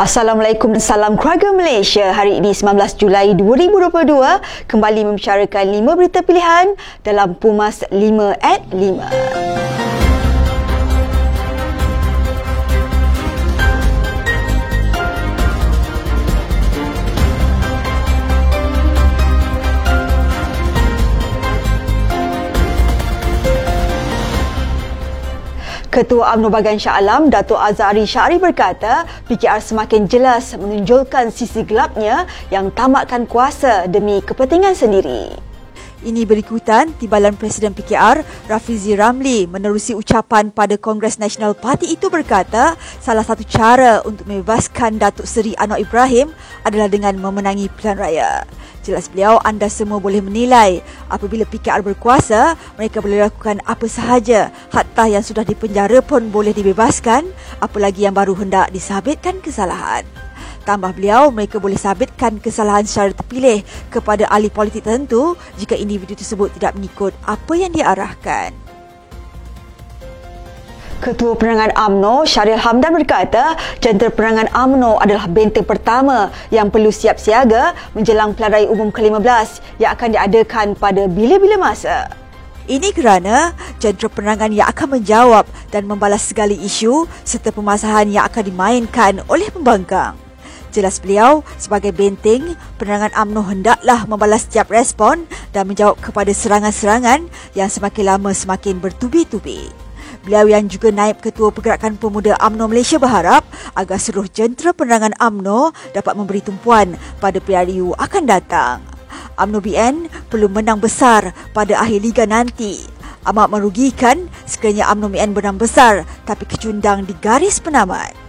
Assalamualaikum dan salam keluarga Malaysia. Hari ini 19 Julai 2022 kembali membicarakan 5 berita pilihan dalam Pumas 5 at 5. Ketua UMNO Bagan Shah Alam, Datuk Azari Syari berkata, PKR semakin jelas menunjukkan sisi gelapnya yang tamakkan kuasa demi kepentingan sendiri. Ini berikutan timbalan Presiden PKR Rafizi Ramli menerusi ucapan pada Kongres Nasional Parti itu berkata salah satu cara untuk membebaskan Datuk Seri Anwar Ibrahim adalah dengan memenangi pilihan raya. Jelas beliau, anda semua boleh menilai apabila PKR berkuasa, mereka boleh lakukan apa sahaja. Hatta yang sudah dipenjara pun boleh dibebaskan, apalagi yang baru hendak disabitkan kesalahan. Tambah beliau, mereka boleh sabitkan kesalahan secara terpilih kepada ahli politik tertentu jika individu tersebut tidak mengikut apa yang diarahkan. Ketua Penerangan AMNO Syaril Hamdan berkata, jentera penerangan AMNO adalah benteng pertama yang perlu siap siaga menjelang raya umum ke-15 yang akan diadakan pada bila-bila masa. Ini kerana jentera penerangan yang akan menjawab dan membalas segala isu serta pemasahan yang akan dimainkan oleh pembangkang. Jelas beliau, sebagai benteng, penerangan AMNO hendaklah membalas setiap respon dan menjawab kepada serangan-serangan yang semakin lama semakin bertubi-tubi. Beliau yang juga naib ketua Pergerakan Pemuda AMNO Malaysia berharap agar seluruh jentera penerangan AMNO dapat memberi tumpuan pada PRU akan datang. AMNO BN perlu menang besar pada akhir liga nanti. Amat merugikan sekiranya AMNO BN menang besar tapi kecundang di garis penamat.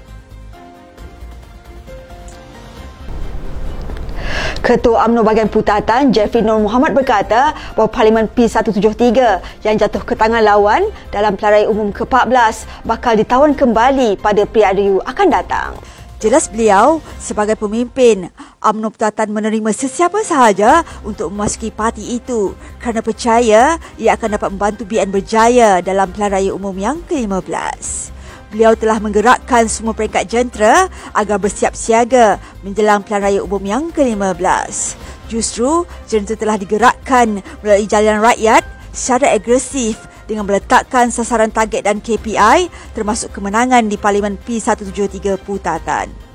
Ketua UMNO Bahagian Putatan Jeffrey Nur Muhammad berkata bahawa Parlimen P173 yang jatuh ke tangan lawan dalam pilihan umum ke-14 bakal ditawan kembali pada PRU akan datang. Jelas beliau sebagai pemimpin UMNO Putatan menerima sesiapa sahaja untuk memasuki parti itu kerana percaya ia akan dapat membantu BN berjaya dalam raya umum yang ke-15 beliau telah menggerakkan semua peringkat jentera agar bersiap siaga menjelang pilihan raya umum yang ke-15. Justru, jentera telah digerakkan melalui jalan rakyat secara agresif dengan meletakkan sasaran target dan KPI termasuk kemenangan di Parlimen P173 Putatan.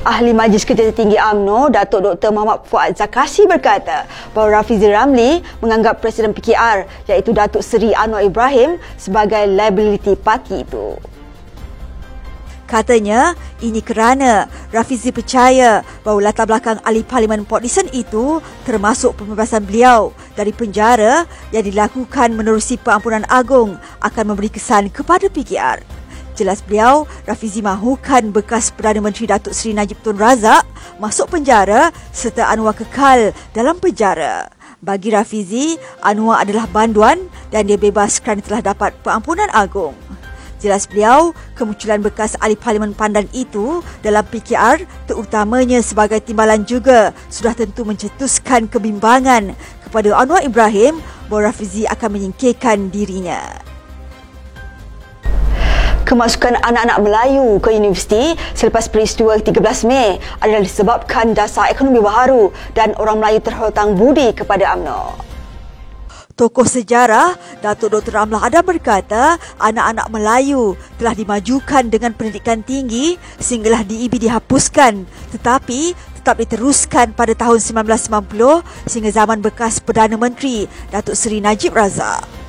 Ahli Majlis Kerja Tinggi AMNO, Datuk Dr. Muhammad Fuad Zakasi berkata bahawa Rafizi Ramli menganggap Presiden PKR iaitu Datuk Seri Anwar Ibrahim sebagai liability parti itu. Katanya, ini kerana Rafizi percaya bahawa latar belakang ahli Parlimen Port Dickson itu termasuk pembebasan beliau dari penjara yang dilakukan menerusi pengampunan agung akan memberi kesan kepada PKR. Jelas beliau, Rafizi mahukan bekas Perdana Menteri Datuk Seri Najib Tun Razak masuk penjara serta Anwar kekal dalam penjara. Bagi Rafizi, Anwar adalah banduan dan dia bebas kerana telah dapat pengampunan agung. Jelas beliau, kemunculan bekas ahli parlimen pandan itu dalam PKR terutamanya sebagai timbalan juga sudah tentu mencetuskan kebimbangan kepada Anwar Ibrahim bahawa Rafizi akan menyingkirkan dirinya kemasukan anak-anak Melayu ke universiti selepas peristiwa 13 Mei adalah disebabkan dasar ekonomi baharu dan orang Melayu terhutang budi kepada UMNO. Tokoh sejarah Datuk Dr. Ramlah Adam berkata anak-anak Melayu telah dimajukan dengan pendidikan tinggi sehinggalah DEB dihapuskan tetapi tetap diteruskan pada tahun 1990 sehingga zaman bekas Perdana Menteri Datuk Seri Najib Razak.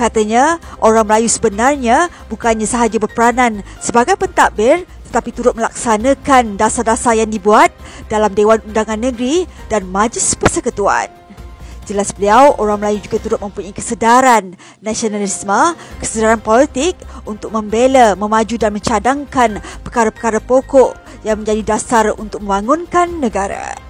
Katanya, orang Melayu sebenarnya bukannya sahaja berperanan sebagai pentadbir tetapi turut melaksanakan dasar-dasar yang dibuat dalam Dewan Undangan Negeri dan Majlis Persekutuan. Jelas beliau, orang Melayu juga turut mempunyai kesedaran nasionalisme, kesedaran politik untuk membela, memaju dan mencadangkan perkara-perkara pokok yang menjadi dasar untuk membangunkan negara.